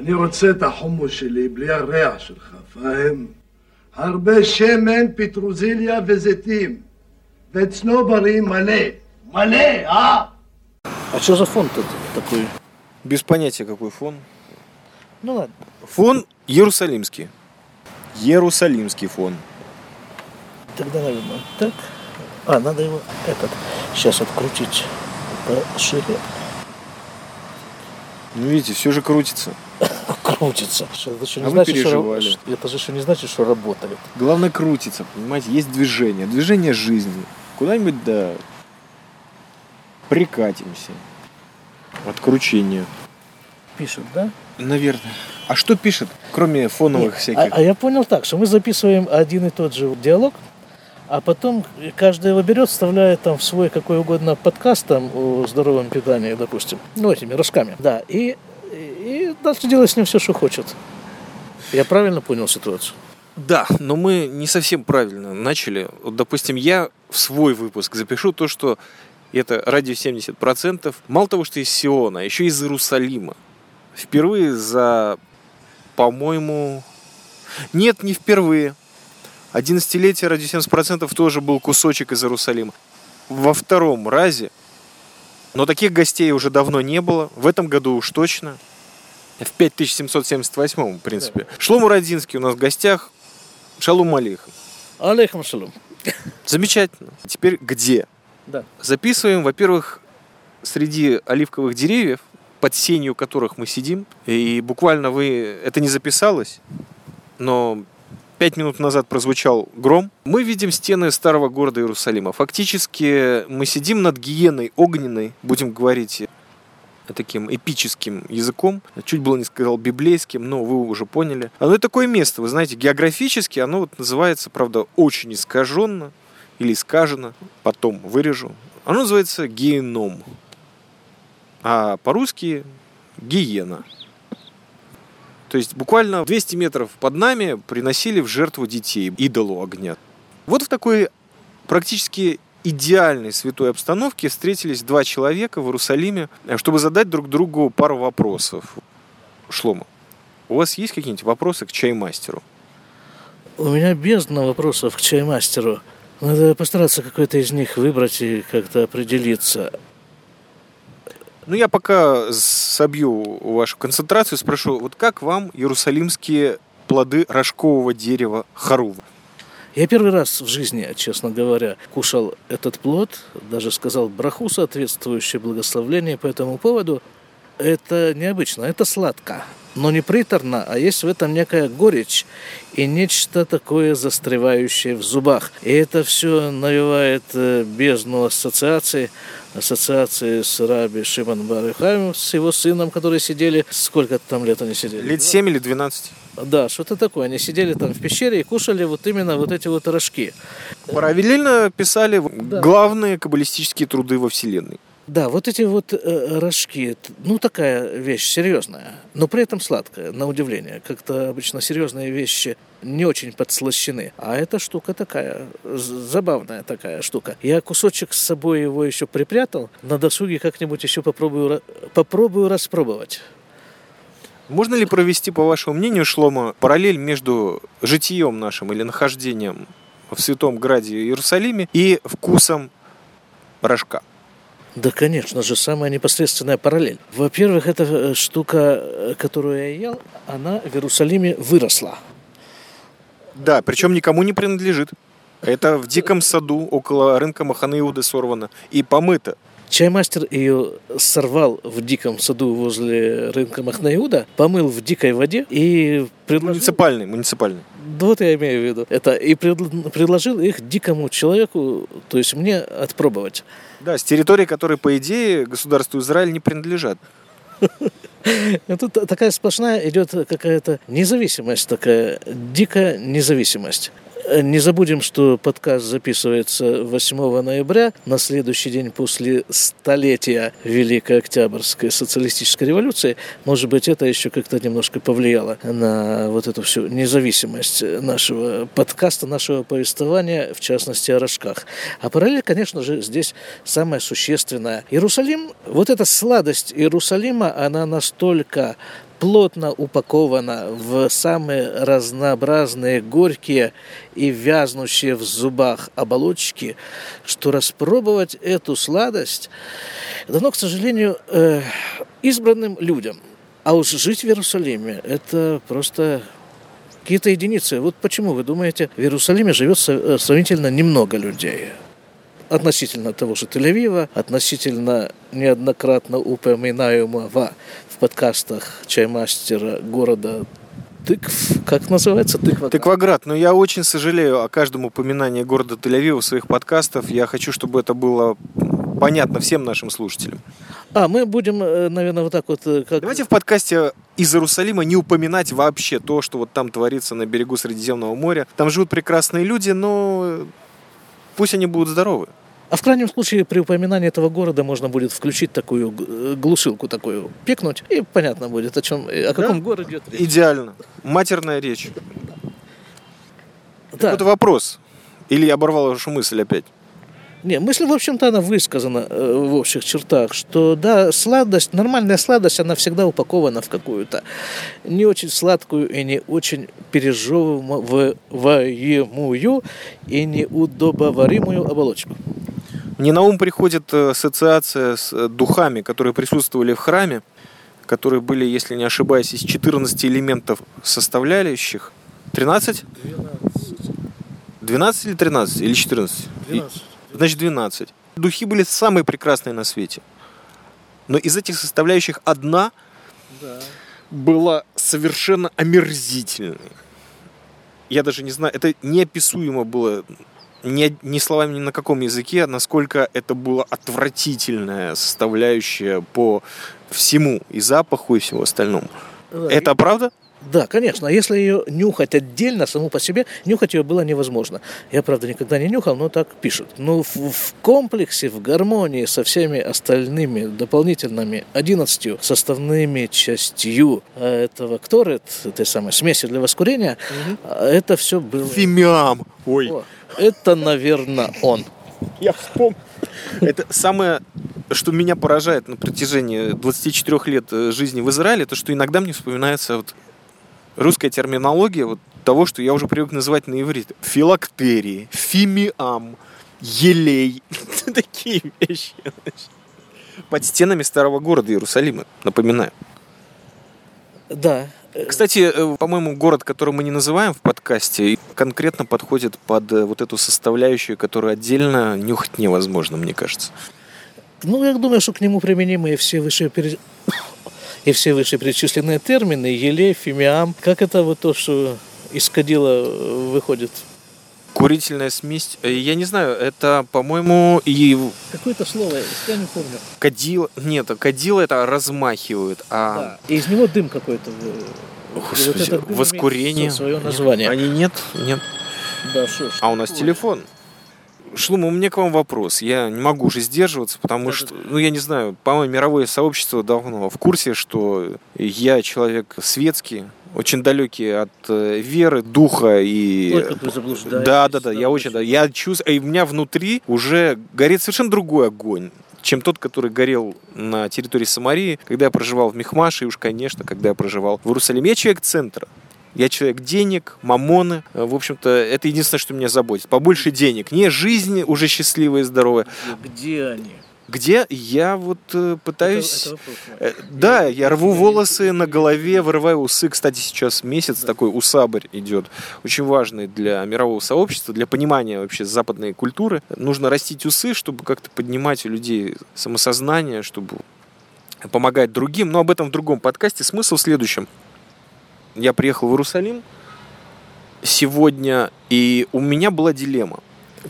אני רוצה את החומוס שלי בלי הריח שלך, פאהם? הרבה שמן, פטרוזיליה וזיתים. וצנוברי מלא. מלא, אה? А что за фон тут такой? Без понятия, какой фон. Ну ладно. Фон Иерусалимский. Иерусалимский фон. Тогда, наверное, так. А, надо его этот сейчас открутить пошире. Ну, видите, все же крутится. Крутится. Это еще не А значит, что, переживали. что- это же еще не значит, что работает. Главное крутится, понимаете, есть движение. Движение жизни. Куда-нибудь, да, прикатимся. От кручения. Пишет, да? Наверное. А что пишет, кроме фоновых Нет, всяких? А, а я понял так, что мы записываем один и тот же диалог, а потом каждый его берет, вставляет там в свой какой угодно подкаст там о здоровом питании, допустим, ну этими рожками, да, и, и дальше делает с ним все, что хочет. Я правильно понял ситуацию? Да, но мы не совсем правильно начали. Вот, допустим, я в свой выпуск запишу то, что это радио 70%. Мало того, что из Сиона, а еще из Иерусалима. Впервые за, по-моему... Нет, не впервые. 11-летие радио 70% тоже был кусочек из Иерусалима. Во втором разе, но таких гостей уже давно не было. В этом году уж точно. В 5778, в принципе. Шлому Родинский у нас в гостях. Шалом алейхам. Алейхам шалом. Замечательно. Теперь где? Да. Записываем, во-первых, среди оливковых деревьев, под сенью которых мы сидим. И буквально вы... Это не записалось, но пять минут назад прозвучал гром. Мы видим стены старого города Иерусалима. Фактически мы сидим над гиеной огненной, будем говорить таким эпическим языком. Чуть было не сказал библейским, но вы уже поняли. Оно и такое место, вы знаете, географически оно вот называется, правда, очень искаженно или искажено, потом вырежу. Оно называется геном, а по-русски гиена. То есть буквально 200 метров под нами приносили в жертву детей, идолу огня. Вот в такой практически идеальной святой обстановке встретились два человека в Иерусалиме, э, чтобы задать друг другу пару вопросов. Шлома, у вас есть какие-нибудь вопросы к чаймастеру? У меня бездна вопросов к чаймастеру. Надо постараться какой-то из них выбрать и как-то определиться. Ну, я пока собью вашу концентрацию, спрошу, вот как вам иерусалимские плоды рожкового дерева харува? Я первый раз в жизни, честно говоря, кушал этот плод, даже сказал браху, соответствующее благословление по этому поводу. Это необычно, это сладко, но не приторно, а есть в этом некая горечь и нечто такое застревающее в зубах. И это все навевает э, бездну ассоциаций, ассоциации с Раби Шимон Барихаем, с его сыном, которые сидели, сколько там лет они сидели? Лет 7 или 12? Да, что-то такое. Они сидели там в пещере и кушали вот именно вот эти вот рожки. Параллельно писали главные каббалистические труды во Вселенной. Да, вот эти вот э, рожки, ну такая вещь серьезная, но при этом сладкая, на удивление. Как-то обычно серьезные вещи не очень подслащены. А эта штука такая, забавная такая штука. Я кусочек с собой его еще припрятал, на досуге как-нибудь еще попробую, попробую распробовать. Можно ли провести, по вашему мнению, Шлома, параллель между житием нашим или нахождением в Святом Граде Иерусалиме и вкусом рожка? Да, конечно же, самая непосредственная параллель. Во-первых, эта э, штука, э, которую я ел, она в Иерусалиме выросла. Да, причем никому не принадлежит. Это в диком саду около рынка Маханы Иуды сорвано и помыто. Чаймастер ее сорвал в диком саду возле рынка Махнаиуда, помыл в дикой воде и предложил... Муниципальный, муниципальный. Да Вот я имею в виду. Это и пред- предложил их дикому человеку, то есть мне отпробовать. Да, с территории, которой, по идее, государству Израиль не принадлежат. Тут такая сплошная идет какая-то независимость, такая дикая независимость. Э, Не забудем, что подкаст записывается 8 ноября, на следующий день после столетия Великой Октябрьской социалистической революции. Может быть, это еще как-то немножко повлияло на вот эту всю независимость нашего подкаста, нашего повествования, в частности, о рожках. А параллель, конечно же, здесь самая существенная. Иерусалим, вот эта сладость Иерусалима, она настолько плотно упакована в самые разнообразные, горькие и вязнущие в зубах оболочки, что распробовать эту сладость дано, к сожалению, э, избранным людям. А уж жить в Иерусалиме – это просто какие-то единицы. Вот почему вы думаете, в Иерусалиме живет э, сравнительно немного людей? Относительно того же Тель-Авива, относительно неоднократно упоминаемого в подкастах чаймастера города Тыкв, как называется? Тыкваград. Тыкваград. Но я очень сожалею о каждом упоминании города Тель-Авива в своих подкастах. Я хочу, чтобы это было понятно всем нашим слушателям. А, мы будем, э, наверное, вот так вот... Э, как... Давайте в подкасте из Иерусалима не упоминать вообще то, что вот там творится на берегу Средиземного моря. Там живут прекрасные люди, но пусть они будут здоровы. А в крайнем случае при упоминании этого города можно будет включить такую э, глушилку такую, пекнуть, и понятно будет, о чем, о каком да? городе идет речь. Идеально. Матерная речь. Да. Вот вопрос. Или я оборвал вашу мысль опять? Не, мысль, в общем-то, она высказана э, в общих чертах, что, да, сладость, нормальная сладость, она всегда упакована в какую-то не очень сладкую и не очень пережевываемую и неудобоваримую оболочку. Мне на ум приходит э, ассоциация с э, духами, которые присутствовали в храме, которые были, если не ошибаюсь, из 14 элементов составляющих. 13? 12. 12 или 13? Или 14? 12 значит 12. Духи были самые прекрасные на свете. Но из этих составляющих одна да. была совершенно омерзительной. Я даже не знаю, это неописуемо было ни, ни словами ни на каком языке, насколько это было отвратительная составляющая по всему и запаху, и всему остальному. Это правда? Да, конечно. А если ее нюхать отдельно, саму по себе, нюхать ее было невозможно. Я, правда, никогда не нюхал, но так пишут. Но в, в комплексе, в гармонии со всеми остальными дополнительными 11 составными частью э, этого кторет, этой самой смеси для воскурения, угу. это все было... Фимиам! Ой. О, это, наверное, он. Я вспомнил. Это самое что меня поражает на протяжении 24 лет э, жизни в Израиле, то что иногда мне вспоминается вот русская терминология вот того, что я уже привык называть на иврите. Филактерии, фимиам, елей. Такие вещи. Под стенами старого города Иерусалима, напоминаю. Да. Кстати, э, по-моему, город, который мы не называем в подкасте, конкретно подходит под э, вот эту составляющую, которую отдельно нюхать невозможно, мне кажется. Ну, я думаю, что к нему применимы все выше и все вышеперечисленные термины, елей, фимиам, как это вот то, что из кадила э, выходит? Курительная смесь. Э, я не знаю, это, по-моему, и... Какое-то слово, я не помню. Кадил... Нет, кадил это размахивают, а... Да, и из него дым какой-то. Господи, вот воскурение. Свое название. Они нет? Нет. Да, что ж. А у нас телефон. Шлум, у меня к вам вопрос. Я не могу уже сдерживаться, потому да, что, ну, я не знаю, по-моему, мировое сообщество давно в курсе, что я человек светский, очень далекий от э, веры, духа и... Да, да, да, я очень, да, я чувствую, и у меня внутри уже горит совершенно другой огонь чем тот, который горел на территории Самарии, когда я проживал в Мехмаше, и уж, конечно, когда я проживал в Иерусалиме. Я человек центра. Я человек денег, мамоны. В общем-то, это единственное, что меня заботит. Побольше денег. Не жизнь уже счастливая и здоровая. Где они? Где я вот э, пытаюсь... Это, это э, да, я рву волосы на голове, вырываю усы. Кстати, сейчас месяц да. такой усабрь идет. Очень важный для мирового сообщества, для понимания вообще западной культуры. Нужно растить усы, чтобы как-то поднимать у людей самосознание, чтобы помогать другим. Но об этом в другом подкасте. Смысл в следующем я приехал в Иерусалим сегодня, и у меня была дилемма.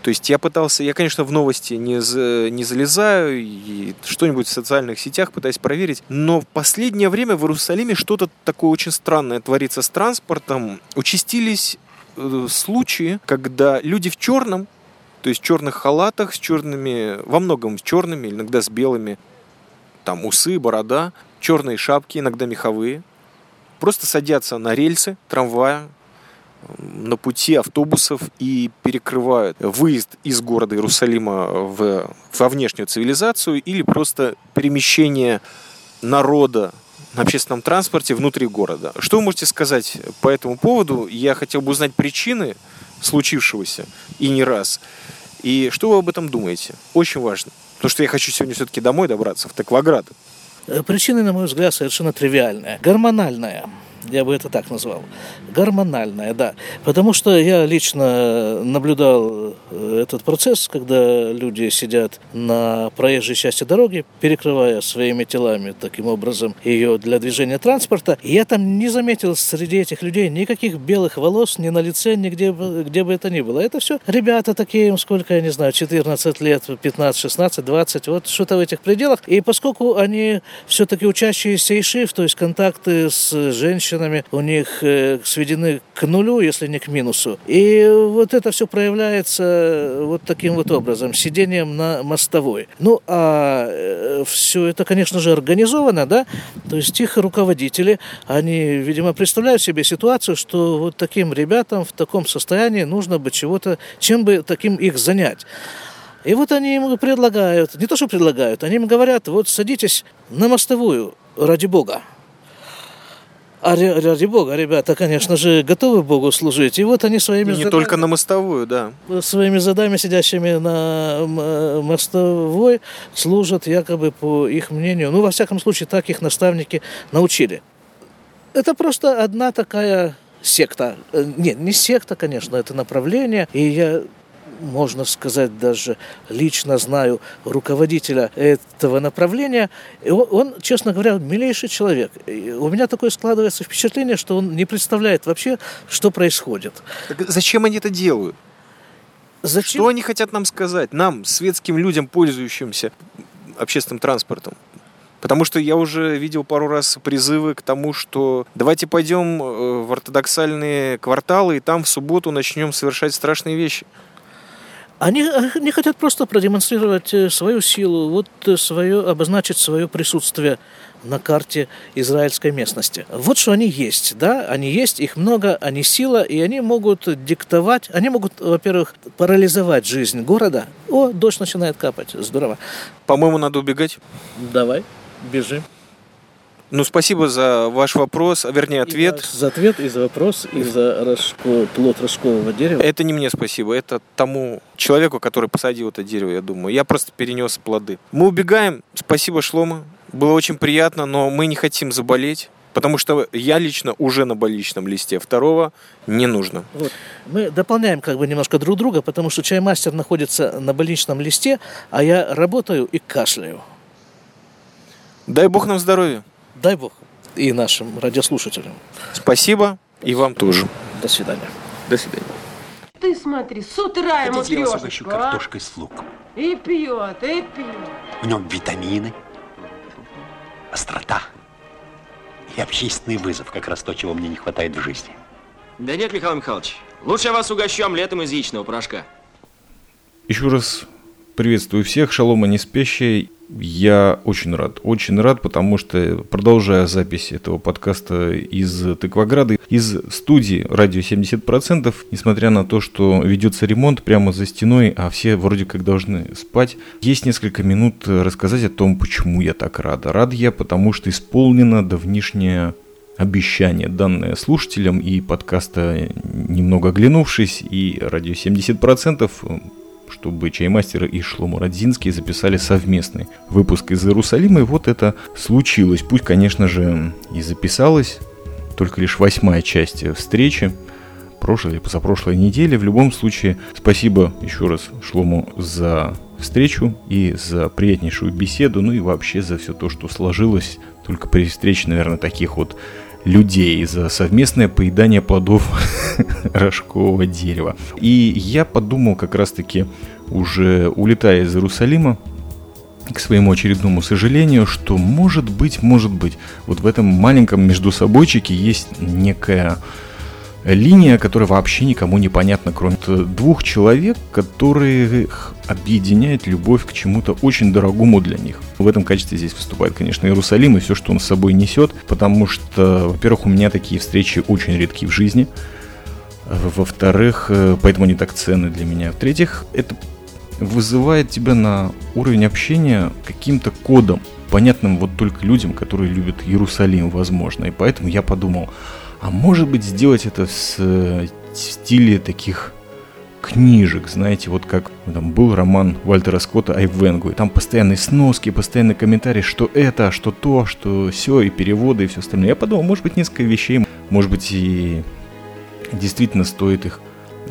То есть я пытался, я, конечно, в новости не, за, не залезаю и что-нибудь в социальных сетях пытаюсь проверить, но в последнее время в Иерусалиме что-то такое очень странное творится с транспортом. Участились э, случаи, когда люди в черном, то есть в черных халатах, с черными, во многом с черными, иногда с белыми, там усы, борода, черные шапки, иногда меховые, просто садятся на рельсы трамвая, на пути автобусов и перекрывают выезд из города Иерусалима в, во внешнюю цивилизацию или просто перемещение народа на общественном транспорте внутри города. Что вы можете сказать по этому поводу? Я хотел бы узнать причины случившегося и не раз. И что вы об этом думаете? Очень важно. Потому что я хочу сегодня все-таки домой добраться, в Текваград. Причина, на мой взгляд, совершенно тривиальная. Гормональная я бы это так назвал. Гормональная, да. Потому что я лично наблюдал э, этот процесс, когда люди сидят на проезжей части дороги, перекрывая своими телами таким образом ее для движения транспорта. И я там не заметил среди этих людей никаких белых волос ни на лице, нигде где бы это ни было. Это все ребята такие, им сколько, я не знаю, 14 лет, 15, 16, 20, вот что-то в этих пределах. И поскольку они все-таки учащиеся ИШИФ, то есть контакты с женщинами, женщинами у них э, сведены к нулю, если не к минусу. И вот это все проявляется э, вот таким вот образом, сидением на мостовой. Ну, а э, все это, конечно же, организовано, да, то есть их руководители, они, видимо, представляют себе ситуацию, что вот таким ребятам в таком состоянии нужно бы чего-то, чем бы таким их занять. И вот они ему предлагают, не то что предлагают, они им говорят, вот садитесь на мостовую, ради бога. А ради бога, ребята, конечно же, готовы Богу служить. И вот они своими... И не задами, только на мостовую, да. Своими задами, сидящими на мостовой, служат якобы по их мнению. Ну, во всяком случае, так их наставники научили. Это просто одна такая секта. Э, нет, не секта, конечно, это направление. И я можно сказать, даже лично знаю руководителя этого направления. Он, он, честно говоря, милейший человек. И у меня такое складывается впечатление, что он не представляет вообще, что происходит. Так зачем они это делают? Зачем? Что они хотят нам сказать, нам, светским людям, пользующимся общественным транспортом? Потому что я уже видел пару раз призывы к тому, что давайте пойдем э, в ортодоксальные кварталы и там в субботу начнем совершать страшные вещи. Они, они хотят просто продемонстрировать э, свою силу, вот э, свое, обозначить свое присутствие на карте израильской местности. Вот что они есть, да, они есть, их много, они сила, и они могут диктовать, они могут, во-первых, парализовать жизнь города. О, дождь начинает капать, здорово. По-моему, надо убегать. Давай, бежим. Ну, спасибо за ваш вопрос, а вернее ответ. И за ответ, и за вопрос, и за рожко, плод рожкового дерева. Это не мне спасибо, это тому человеку, который посадил это дерево, я думаю. Я просто перенес плоды. Мы убегаем. Спасибо, Шлома. Было очень приятно, но мы не хотим заболеть. Потому что я лично уже на больничном листе, второго не нужно. Вот. Мы дополняем как бы немножко друг друга, потому что чаймастер находится на больничном листе, а я работаю и кашляю. Дай бог нам здоровья. Дай бог и нашим радиослушателям. Спасибо и вам тоже. До свидания. До свидания. Ты смотри, с утра ему Хотите, я вас угощу а? картошкой с луком? И пьет, и пьет. В нем витамины, острота и общественный вызов. Как раз то, чего мне не хватает в жизни. Да нет, Михаил Михайлович. Лучше я вас угощу омлетом из яичного порошка. Еще раз приветствую всех. Шалома неспящая. Я очень рад, очень рад, потому что, продолжая запись этого подкаста из Тыкваграда, из студии «Радио 70%», несмотря на то, что ведется ремонт прямо за стеной, а все вроде как должны спать, есть несколько минут рассказать о том, почему я так рада. Рад я, потому что исполнено давнишнее обещание, данное слушателям и подкаста «Немного оглянувшись», и «Радио 70%», чтобы Чаймастер и Шломо Радзинский записали совместный выпуск из Иерусалима, и вот это случилось. Пусть, конечно же, и записалась только лишь восьмая часть встречи, прошлой или позапрошлой недели. В любом случае, спасибо еще раз Шлому за встречу и за приятнейшую беседу, ну и вообще за все то, что сложилось только при встрече, наверное, таких вот людей за совместное поедание плодов рожкового дерева. И я подумал как раз-таки, уже улетая из Иерусалима, к своему очередному сожалению, что может быть, может быть, вот в этом маленьком междусобойчике есть некая линия, которая вообще никому не понятна, кроме двух человек, которых объединяет любовь к чему-то очень дорогому для них. В этом качестве здесь выступает, конечно, Иерусалим и все, что он с собой несет, потому что, во-первых, у меня такие встречи очень редки в жизни, во-вторых, э, поэтому они так ценны для меня. В-третьих, это вызывает тебя на уровень общения каким-то кодом. понятным вот только людям, которые любят Иерусалим, возможно. И поэтому я подумал, а может быть сделать это в э, стиле таких книжек, знаете, вот как там был роман Вальтера Скотта «Айвенгу», и там постоянные сноски, постоянные комментарии, что это, что то, что все, и переводы, и все остальное. Я подумал, может быть, несколько вещей, может быть, и действительно стоит их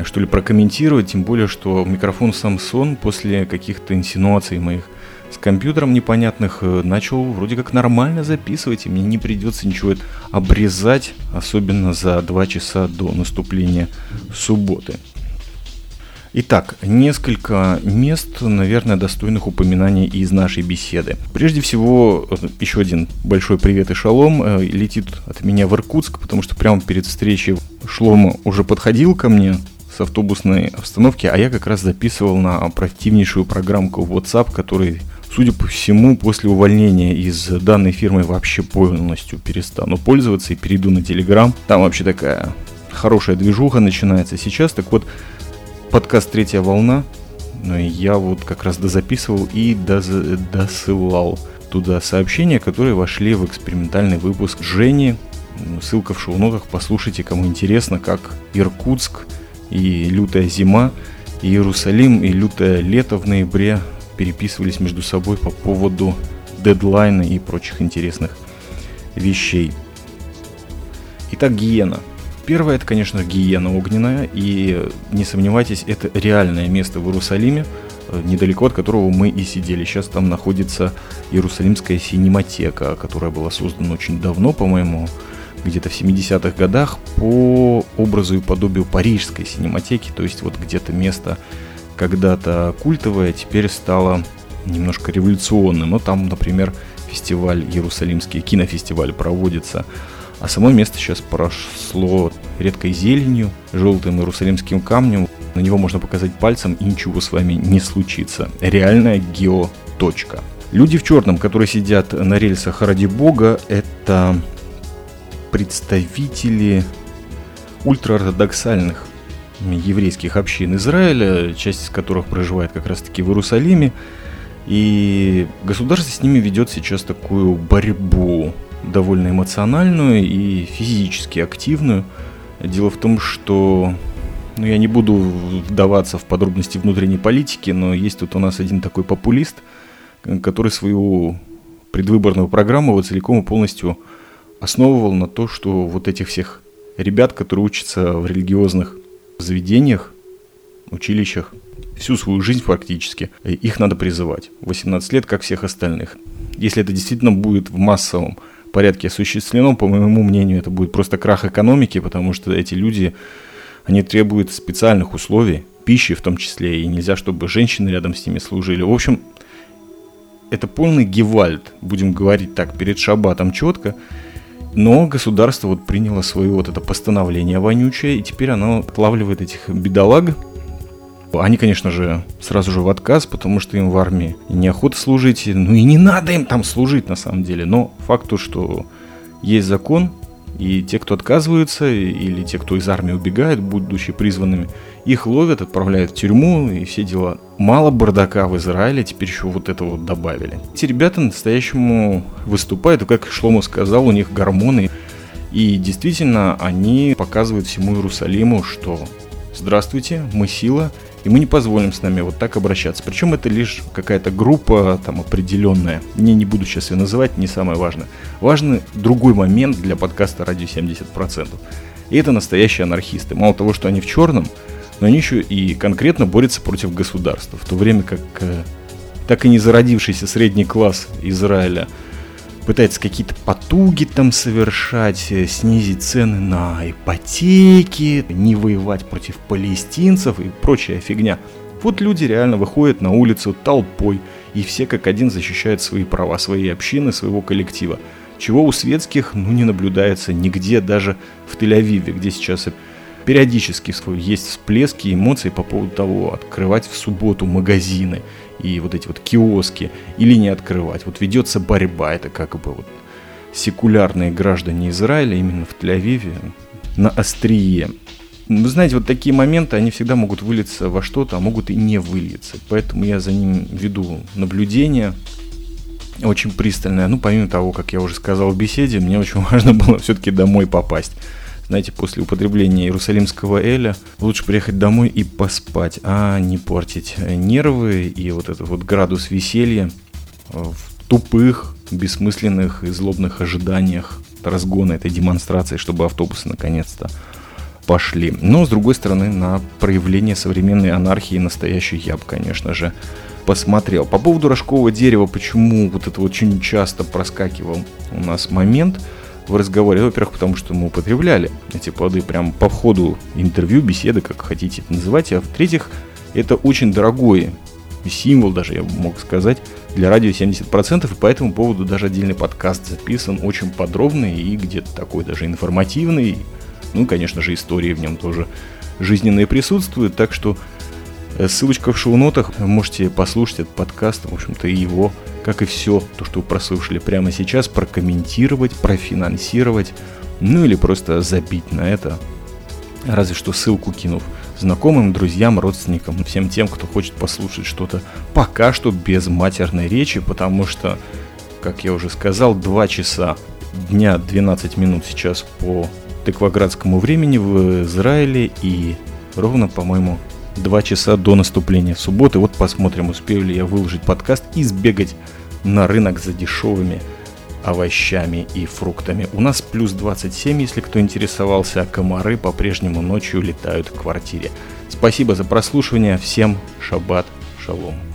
что ли прокомментировать, тем более, что микрофон Samsung после каких-то инсинуаций моих с компьютером непонятных э, начал вроде как нормально записывать, и мне не придется ничего обрезать, особенно за два часа до наступления субботы. Итак, несколько мест, наверное, достойных упоминаний из нашей беседы. Прежде всего, еще один большой привет и шалом э, летит от меня в Иркутск, потому что прямо перед встречей Шлома уже подходил ко мне с автобусной остановки, а я как раз записывал на противнейшую программку WhatsApp, который судя по всему, после увольнения из данной фирмы вообще полностью перестану пользоваться и перейду на Telegram. Там вообще такая хорошая движуха начинается сейчас. Так вот, подкаст «Третья волна». Ну, я вот как раз дозаписывал и доз... досылал туда сообщения, которые вошли в экспериментальный выпуск Жени. Ссылка в шоу-нотах. Послушайте, кому интересно, как Иркутск и лютая зима, и Иерусалим, и лютое лето в ноябре переписывались между собой по поводу дедлайна и прочих интересных вещей. Итак, гиена – Первое, это, конечно, гиена огненная, и не сомневайтесь, это реальное место в Иерусалиме, э, недалеко от которого мы и сидели. Сейчас там находится Иерусалимская синематека, которая была создана очень давно, по-моему, где-то в 70-х годах по образу и подобию парижской синематеки, то есть вот где-то место когда-то культовое теперь стало немножко революционным. Но там, например, фестиваль Иерусалимский, кинофестиваль проводится а само место сейчас прошло редкой зеленью, желтым иерусалимским камнем. На него можно показать пальцем, и ничего с вами не случится. Реальная геоточка. Люди в черном, которые сидят на рельсах ради бога, это представители ультраортодоксальных еврейских общин Израиля, часть из которых проживает как раз-таки в Иерусалиме. И государство с ними ведет сейчас такую борьбу довольно эмоциональную и физически активную. Дело в том, что ну, я не буду вдаваться в подробности внутренней политики, но есть тут у нас один такой популист, который свою предвыборную программу вот целиком и полностью основывал на то, что вот этих всех ребят, которые учатся в религиозных заведениях, училищах, всю свою жизнь фактически, их надо призывать. 18 лет, как всех остальных. Если это действительно будет в массовом порядке осуществлено, по моему мнению, это будет просто крах экономики, потому что эти люди, они требуют специальных условий, пищи в том числе, и нельзя, чтобы женщины рядом с ними служили. В общем, это полный гевальд, будем говорить так, перед шабатом четко, но государство вот приняло свое вот это постановление вонючее, и теперь оно отлавливает этих бедолаг, они, конечно же, сразу же в отказ, потому что им в армии неохота служить. Ну и не надо им там служить на самом деле. Но факт то, что есть закон, и те, кто отказываются, или те, кто из армии убегает, будучи призванными, их ловят, отправляют в тюрьму и все дела. Мало бардака в Израиле, теперь еще вот это вот добавили. Эти ребята настоящему выступают, как Шломо сказал, у них гормоны. И действительно, они показывают всему Иерусалиму, что «Здравствуйте, мы сила, и мы не позволим с нами вот так обращаться. Причем это лишь какая-то группа там определенная. Не, не буду сейчас ее называть, не самое важное. Важный другой момент для подкаста «Радио 70%». И это настоящие анархисты. Мало того, что они в черном, но они еще и конкретно борются против государства. В то время как э, так и не зародившийся средний класс Израиля – пытается какие-то потуги там совершать, э, снизить цены на ипотеки, не воевать против палестинцев и прочая фигня. Вот люди реально выходят на улицу толпой, и все как один защищают свои права, свои общины, своего коллектива. Чего у светских, ну, не наблюдается нигде, даже в Тель-Авиве, где сейчас периодически есть всплески эмоций по поводу того, открывать в субботу магазины и вот эти вот киоски или не открывать. Вот ведется борьба, это как бы вот секулярные граждане Израиля именно в Тель-Авиве на острие. Вы знаете, вот такие моменты, они всегда могут вылиться во что-то, а могут и не вылиться. Поэтому я за ним веду наблюдение. очень пристальная. Ну, помимо того, как я уже сказал в беседе, мне очень важно было все-таки домой попасть. Знаете, после употребления Иерусалимского Эля лучше приехать домой и поспать, а не портить нервы и вот этот вот градус веселья в тупых, бессмысленных и злобных ожиданиях разгона этой демонстрации, чтобы автобусы наконец-то пошли. Но, с другой стороны, на проявление современной анархии настоящий я бы, конечно же, посмотрел. По поводу рожкового дерева, почему вот это очень часто проскакивал у нас момент в разговоре. Во-первых, потому что мы употребляли эти плоды прямо по входу интервью, беседы, как хотите это называть. А в-третьих, это очень дорогой символ, даже я мог сказать, для радио 70%, и по этому поводу даже отдельный подкаст записан, очень подробный и где-то такой даже информативный. Ну, конечно же, истории в нем тоже жизненные присутствуют, так что Э, ссылочка в шоу-нотах. Можете послушать этот подкаст, в общем-то, и его, как и все, то, что вы прослушали прямо сейчас, прокомментировать, профинансировать, ну или просто забить на это, разве что ссылку кинув знакомым, друзьям, родственникам, всем тем, кто хочет послушать что-то пока что без матерной речи, потому что, как я уже сказал, 2 часа дня 12 минут сейчас по тыкваградскому времени в Израиле и ровно, по-моему, два часа до наступления субботы. Вот посмотрим, успею ли я выложить подкаст и сбегать на рынок за дешевыми овощами и фруктами. У нас плюс 27, если кто интересовался, а комары по-прежнему ночью летают в квартире. Спасибо за прослушивание, всем шаббат шалом.